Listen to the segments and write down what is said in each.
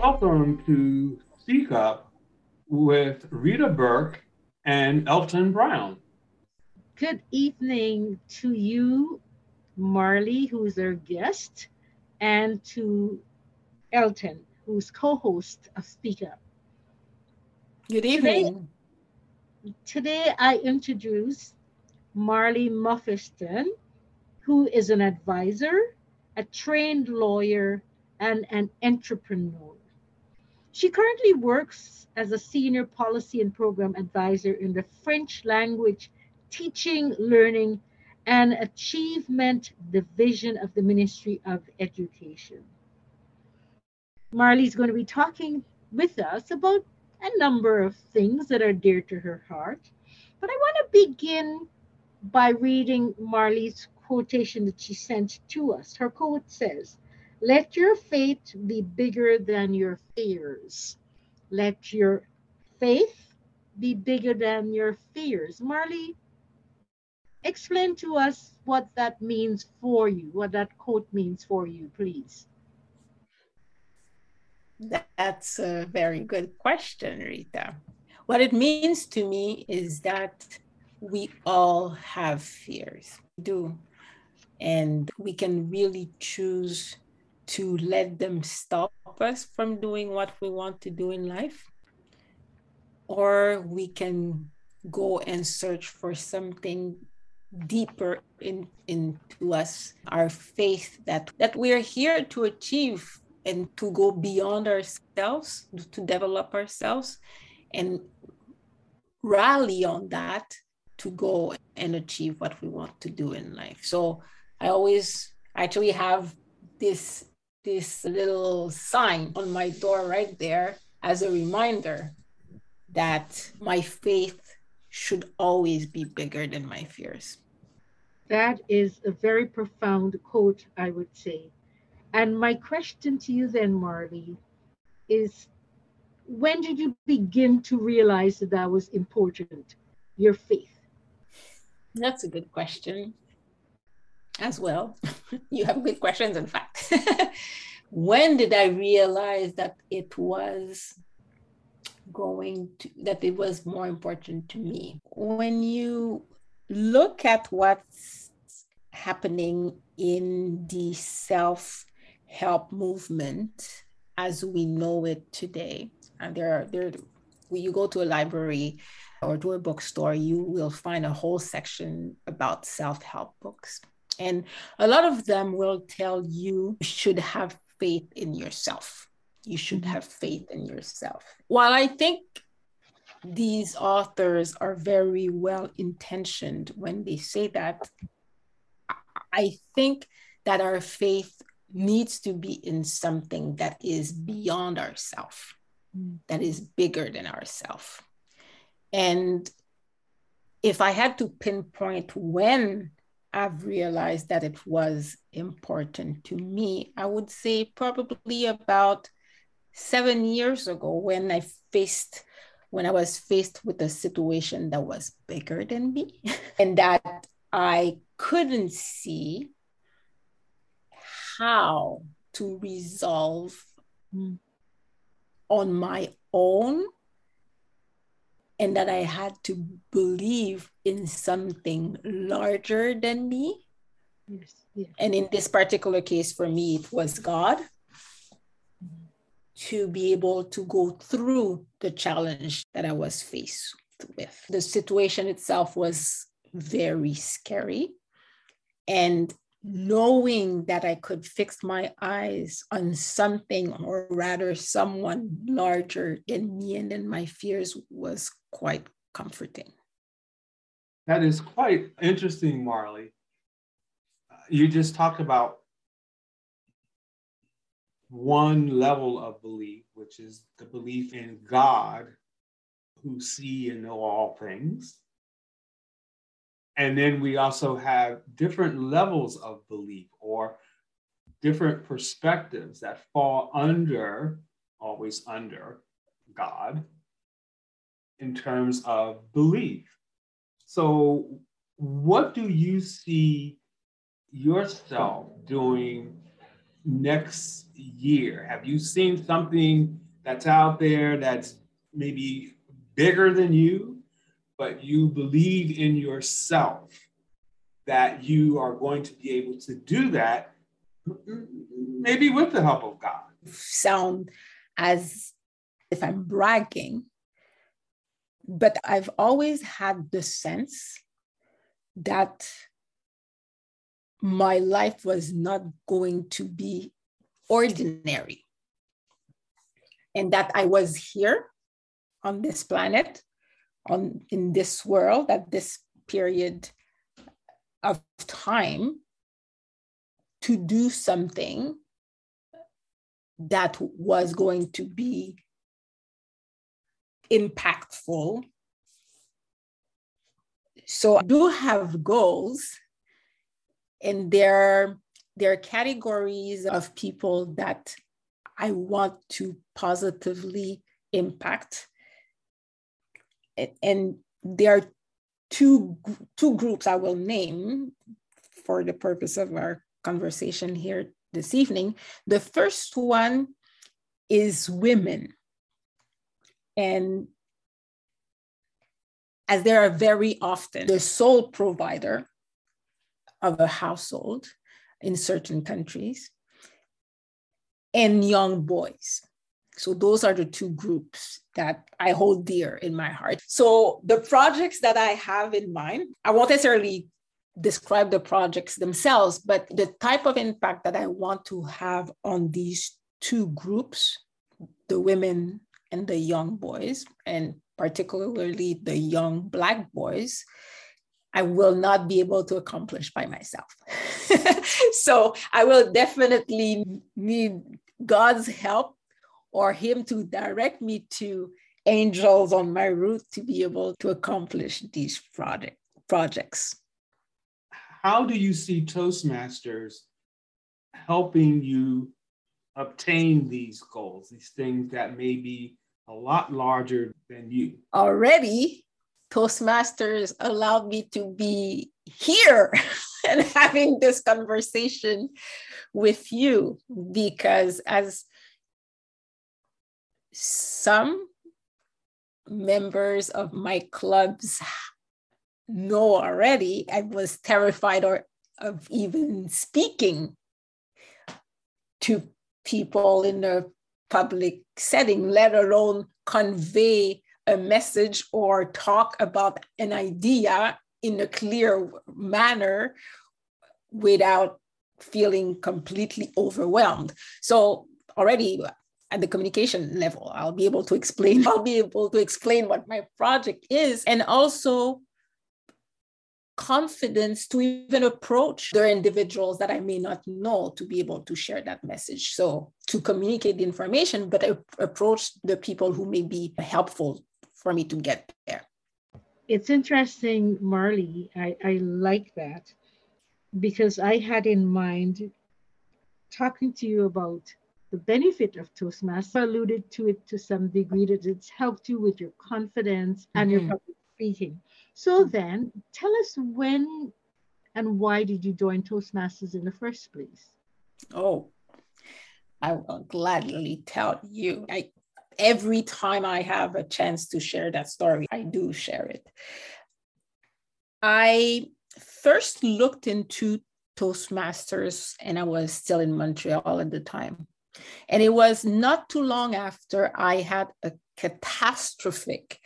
Welcome to Speak Up with Rita Burke and Elton Brown. Good evening to you, Marlye, who's our guest, and to Elton, who's co host of Speak Up. Good evening. Today, today I introduce Marlye Monifiston, who is an advisor, a trained lawyer, and an entrepreneur. She currently works as a senior policy and program advisor in the French language teaching, learning, and achievement division of the Ministry of Education. Marlye's going to be talking with us about a number of things that are dear to her heart. But I want to begin by reading Marlye's quotation that she sent to us. Her quote says, Let your faith be bigger than your fears. Let your faith be bigger than your fears. Marlye, explain to us what that means for you, what that quote means for you, please. That's a very good question, Rita. What it means to me is that we all have fears. We do. And we can really choose to let them stop us from doing what we want to do in life. Or we can go and search for something deeper in, into us, our faith that, that we're here to achieve and to go beyond ourselves, to develop ourselves and rally on that to go and achieve what we want to do in life. So I always actually have this this little sign on my door right there as a reminder that my faith should always be bigger than my fears. That is a very profound quote, I would say. And my question to you then, Marlye, is when did you begin to realize that that was important, your faith? That's a good question as well. you have good questions, in fact. when did I realize that it was going to, that it was more important to me? When you look at what's happening in the self help movement as we know it today. And there are there when you go to a library or to a bookstore, you will find a whole section about self-help books. And a lot of them will tell you you should have faith in yourself. You should have faith in yourself. While I think these authors are very well intentioned when they say that, I think that our faith needs to be in something that is beyond ourself, mm. that is bigger than ourself. And if I had to pinpoint when I've realized that it was important to me, I would say probably about seven years ago when I faced when I was faced with a situation that was bigger than me and that I couldn't see how to resolve mm. on my own and that I had to believe in something larger than me. Yes, yes. And in this particular case, for me, it was God mm-hmm. to be able to go through the challenge that I was faced with. The situation itself was very scary. And knowing that I could fix my eyes on something or rather someone larger than me and than my fears was quite comforting. That is quite interesting, Marlye. You just talked about one level of belief, which is the belief in God who see and know all things. And then we also have different levels of belief or different perspectives that fall under, always under God in terms of belief. So, what do you see yourself doing next year? Have you seen something that's out there that's maybe bigger than you, but you believe in yourself that you are going to be able to do that, maybe with the help of God? Sound as if I'm bragging, but I've always had the sense that my life was not going to be ordinary and that I was here on this planet, on in this world at this period of time to do something that was going to be impactful. So I do have goals, and there, there are categories of people that I want to positively impact. And there are two, two groups I will name for the purpose of our conversation here this evening. The first one is women. And as they are very often the sole provider of a household in certain countries, and young boys. So those are the two groups that I hold dear in my heart. So the projects that I have in mind, I won't necessarily describe the projects themselves, but the type of impact that I want to have on these two groups, the women and the young boys, and particularly the young Black boys, I will not be able to accomplish by myself. so I will definitely need God's help or Him to direct me to angels on my route to be able to accomplish these project, projects. How do you see Toastmasters helping you obtain these goals, these things that may be a lot larger than you? Already, Toastmasters allowed me to be here and having this conversation with you because as some members of my clubs know already, I was terrified or, of even speaking to people in a public setting, let alone convey a message or talk about an idea in a clear manner without feeling completely overwhelmed. So already at the communication level, I'll be able to explain, I'll be able to explain what my project is and also confidence to even approach their individuals that I may not know to be able to share that message. So to communicate the information, but approach the people who may be helpful for me to get there. It's interesting, Marlye. I, I like that because I had in mind talking to you about the benefit of Toastmasters. I alluded to it to some degree that it's helped you with your confidence and mm-hmm. your public speaking. So hmm. then, tell us when and why did you join Toastmasters in the first place? Oh, I will gladly tell you. I every time I have a chance to share that story, I do share it. I first looked into Toastmasters and I was still in Montreal at the time. And it was not too long after I had a catastrophic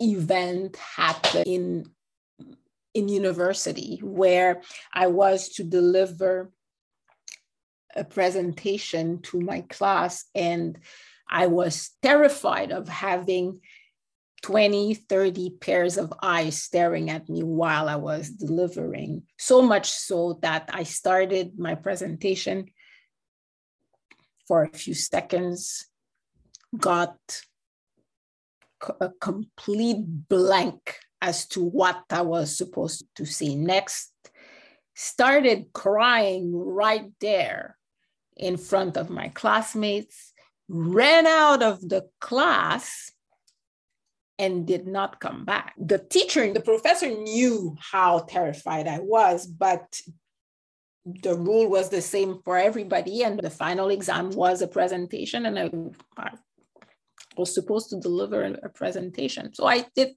event happened in, in university where I was to deliver a presentation to my class and I was terrified of having 20, 30 pairs of eyes staring at me while I was delivering. So much so that I started my presentation for a few seconds, got a complete blank as to what I was supposed to say next, started crying right there in front of my classmates, ran out of the class and did not come back. The teacher, the professor knew how terrified I was, but the rule was the same for everybody, and the final exam was a presentation, and I, was supposed to deliver a presentation. So I did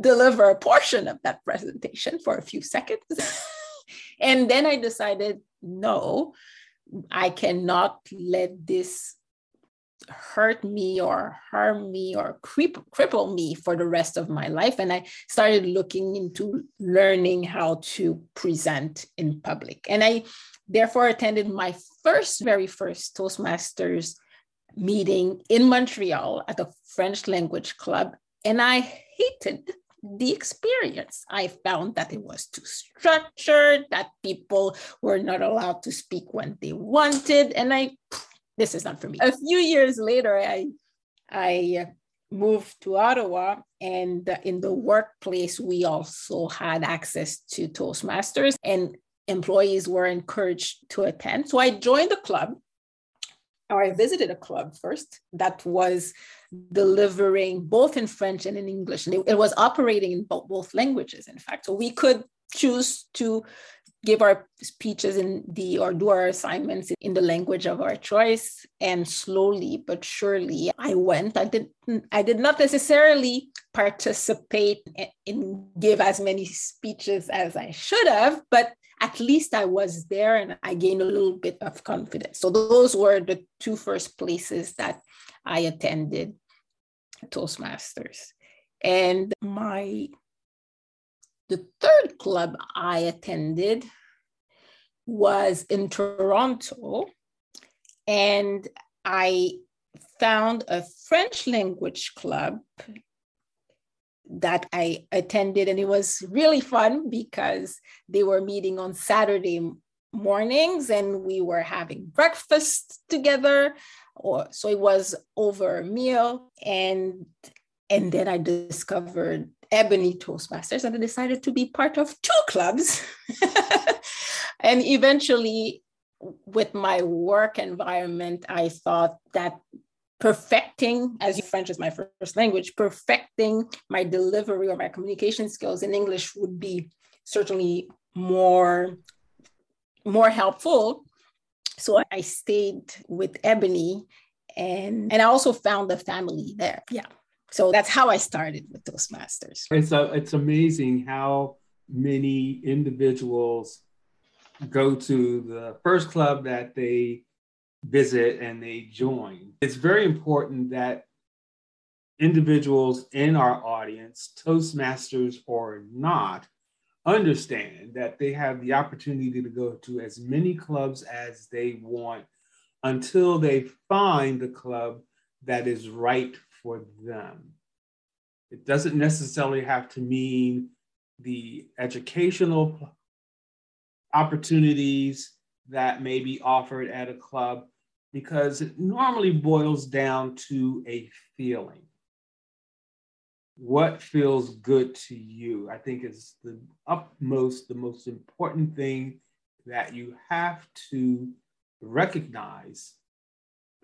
deliver a portion of that presentation for a few seconds. and then I decided, no, I cannot let this hurt me or harm me or creep, cripple me for the rest of my life. And I started looking into learning how to present in public. And I therefore attended my first, very first Toastmasters meeting in Montreal at the French language club. And I hated the experience. I found that it was too structured, that people were not allowed to speak when they wanted. And I, this is not for me. A few years later, I, I uh, moved to Ottawa, and uh, in the workplace, we also had access to Toastmasters, and employees were encouraged to attend. So I joined the club or I visited a club first that was delivering both in French and in English. And it, was operating in both, both languages, in fact. So we could choose to give our speeches in the or do our assignments in the language of our choice and slowly but surely i went i did i did not necessarily participate in give as many speeches as i should have but at least I was there and I gained a little bit of confidence. So those were the two first places that I attended Toastmasters. And my the third club I attended was in Toronto and I found a French language club that I attended, and it was really fun because they were meeting on Saturday mornings and we were having breakfast together. Or so it was over a meal, and and then I discovered Ebony Toastmasters, and I decided to be part of two clubs. and eventually, with my work environment, I thought that perfecting, as French is my first language, perfecting my delivery or my communication skills in English would be certainly more, more helpful. So I stayed with Ebony and, and I also found a family there. Yeah. So that's how I started with Toastmasters. It's, a, it's amazing how many individuals go to the first club that they visit and they join. It's very important that individuals in our audience, Toastmasters or not, understand that they have the opportunity to go to as many clubs as they want until they find the club that is right for them. It doesn't necessarily have to mean the educational opportunities that may be offered at a club, because it normally boils down to a feeling. What feels good to you, I think, is the utmost, the most important thing that you have to recognize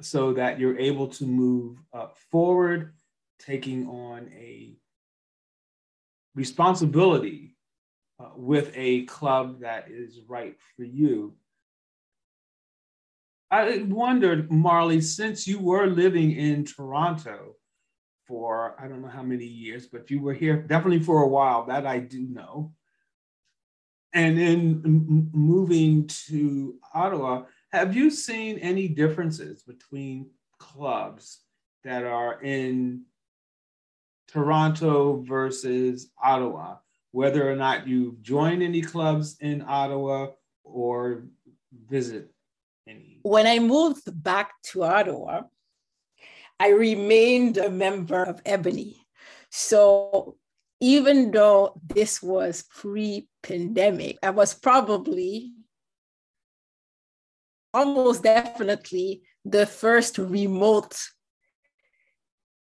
so that you're able to move forward, taking on a responsibility uh, with a club that is right for you. I wondered, Marlye, since you were living in Toronto for I don't know how many years, but you were here definitely for a while, that I do know. And then moving to Ottawa, have you seen any differences between clubs that are in Toronto versus Ottawa? Whether or not you join any clubs in Ottawa or visit when I moved back to Ottawa, I remained a member of Ebony. So even though this was pre pandemic, I was probably almost definitely the first remote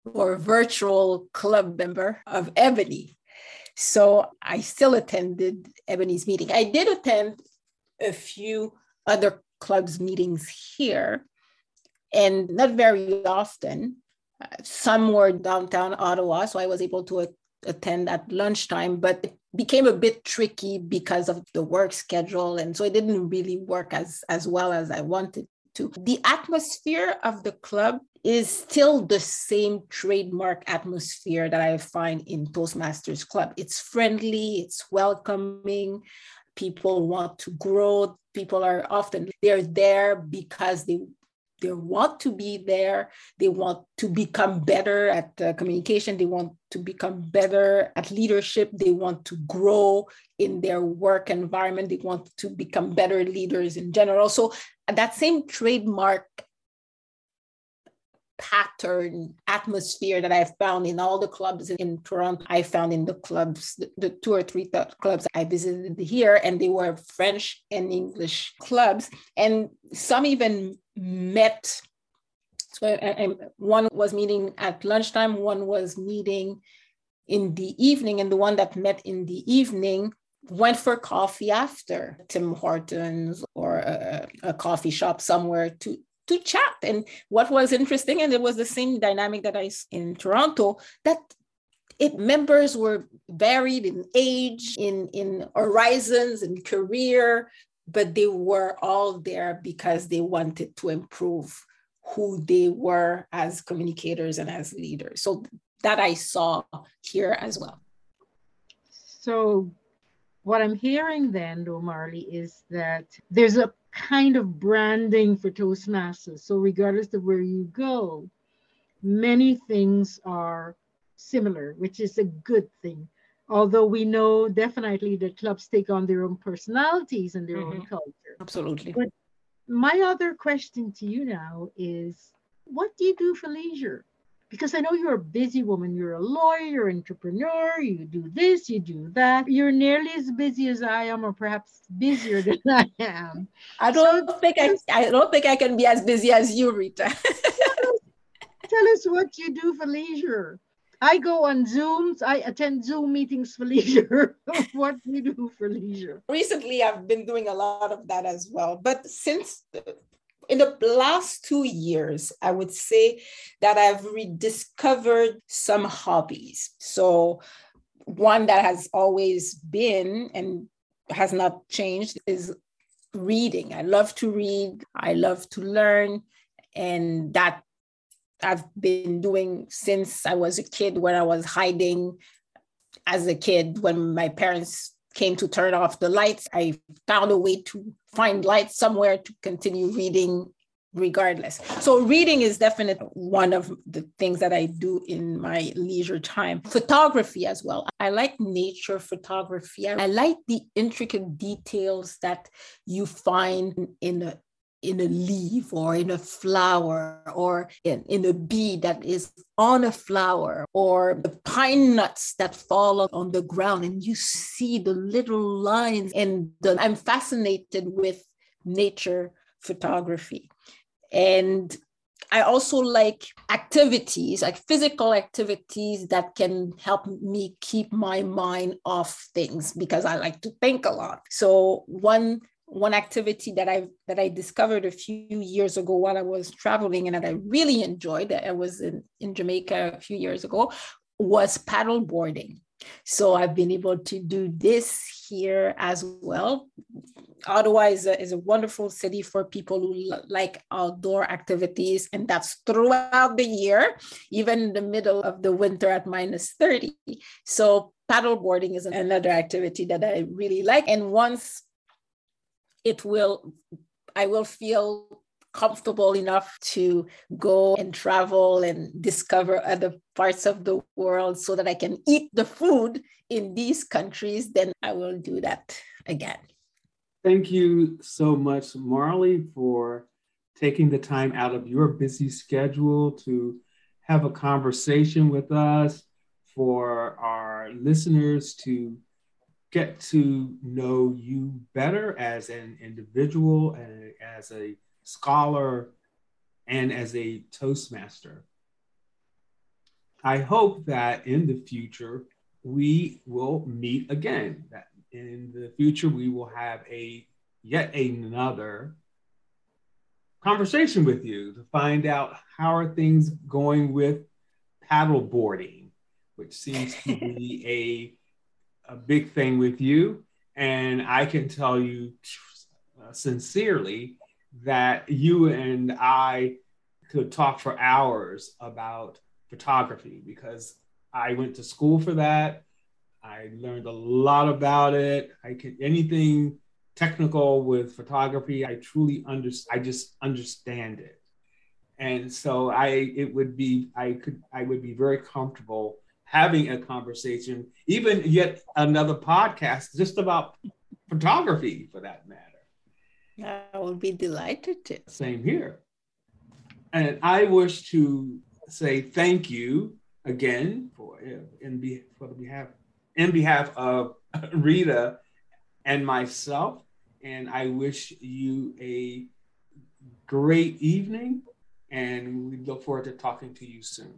or virtual club member of Ebony. So I still attended Ebony's meeting. I did attend a few other clubs meetings here, and not very often. Uh, some were downtown Ottawa, so I was able to attend at lunchtime, but it became a bit tricky because of the work schedule. And so it didn't really work as, as well as I wanted to. The atmosphere of the club is still the same trademark atmosphere that I find in Toastmasters Club. It's friendly, it's welcoming, people want to grow. People are often they're there because they they want to be there. They want to become better at uh, communication. They want to become better at leadership. They want to grow in their work environment. They want to become better leaders in general. So that same trademark pattern atmosphere that I've found in all the clubs in Toronto. I found in the clubs, the, the two or three th- clubs I visited here, and they were French and English clubs. And some even met. So I, I, one was meeting at lunchtime, one was meeting in the evening, and the one that met in the evening went for coffee after Tim Hortons or a, a coffee shop somewhere to to chat. And what was interesting, and it was the same dynamic that I in Toronto, that it members were varied in age, in, in horizons, in career, but they were all there because they wanted to improve who they were as communicators and as leaders. So that I saw here as well. So what I'm hearing then, though, Marlye, is that there's a kind of branding for Toastmasters. So, regardless of where you go, many things are similar, which is a good thing. Although we know definitely that clubs take on their own personalities and their mm-hmm. own culture. Absolutely. But my other question to you now is what do you do for leisure? Because I know you're a busy woman. You're a lawyer, you're an entrepreneur, you do this, you do that. You're nearly as busy as I am, or perhaps busier than I am. I don't so think I, I don't think I can be as busy as you, Rita. tell, us, tell us what you do for leisure. I go on Zooms. I attend Zoom meetings for leisure. what do you do for leisure? Recently, I've been doing a lot of that as well. But since in the last two years, I would say that I've rediscovered some hobbies. So, one that has always been and has not changed is reading. I love to read, I love to learn, and that I've been doing since I was a kid when I was hiding as a kid when my parents came to turn off the lights, I found a way to find light somewhere to continue reading regardless. So reading is definitely one of the things that I do in my leisure time. Photography as well. I like nature photography. I like the intricate details that you find in a in a leaf or in a flower or in, in a bee that is on a flower or the pine nuts that fall on the ground and you see the little lines and the, i'm fascinated with nature photography and I also like activities, like physical activities that can help me keep my mind off things because I like to think a lot. So one one activity that I that I discovered a few years ago while I was traveling and that I really enjoyed that I was in, in Jamaica a few years ago was paddle boarding. So I've been able to do this here as well. Ottawa is a, is a wonderful city for people who like outdoor activities, and that's throughout the year, even in the middle of the winter at minus 30. So paddle boarding is another activity that I really like. And once it will I will feel comfortable enough to go and travel and discover other parts of the world so that I can eat the food in these countries, then I will do that again. Thank you so much, Marlye, for taking the time out of your busy schedule to have a conversation with us, for our listeners to get to know you better as an individual and as a scholar and as a Toastmaster. I hope that in the future we will meet again. That in the future we will have a yet another conversation with you to find out how are things going with paddle boarding which seems to be a, big thing with you. And I can tell you uh, sincerely that you and I could talk for hours about photography because I went to school for that. I learned a lot about it. I can anything technical with photography. I truly under I just understand it, and so I it would be I could I would be very comfortable having a conversation, even yet another podcast just about photography for that matter. I would be delighted to. Same here. And I wish to say thank you again for in be for the behalf in behalf of Rita and myself. And I wish you a great evening. And we look forward to talking to you soon.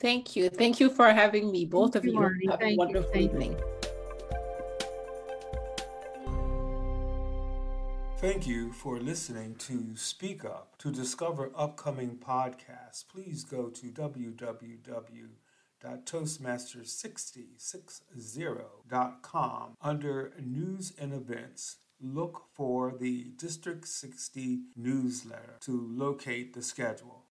Thank you. Thank you for having me, both Thank of you. you. Have a wonderful you. evening. Thank you for listening to Speak Up. To discover upcoming podcasts, please go to www.toastmasters6060.com under News and Events. Look for the District 60 newsletter to locate the schedule.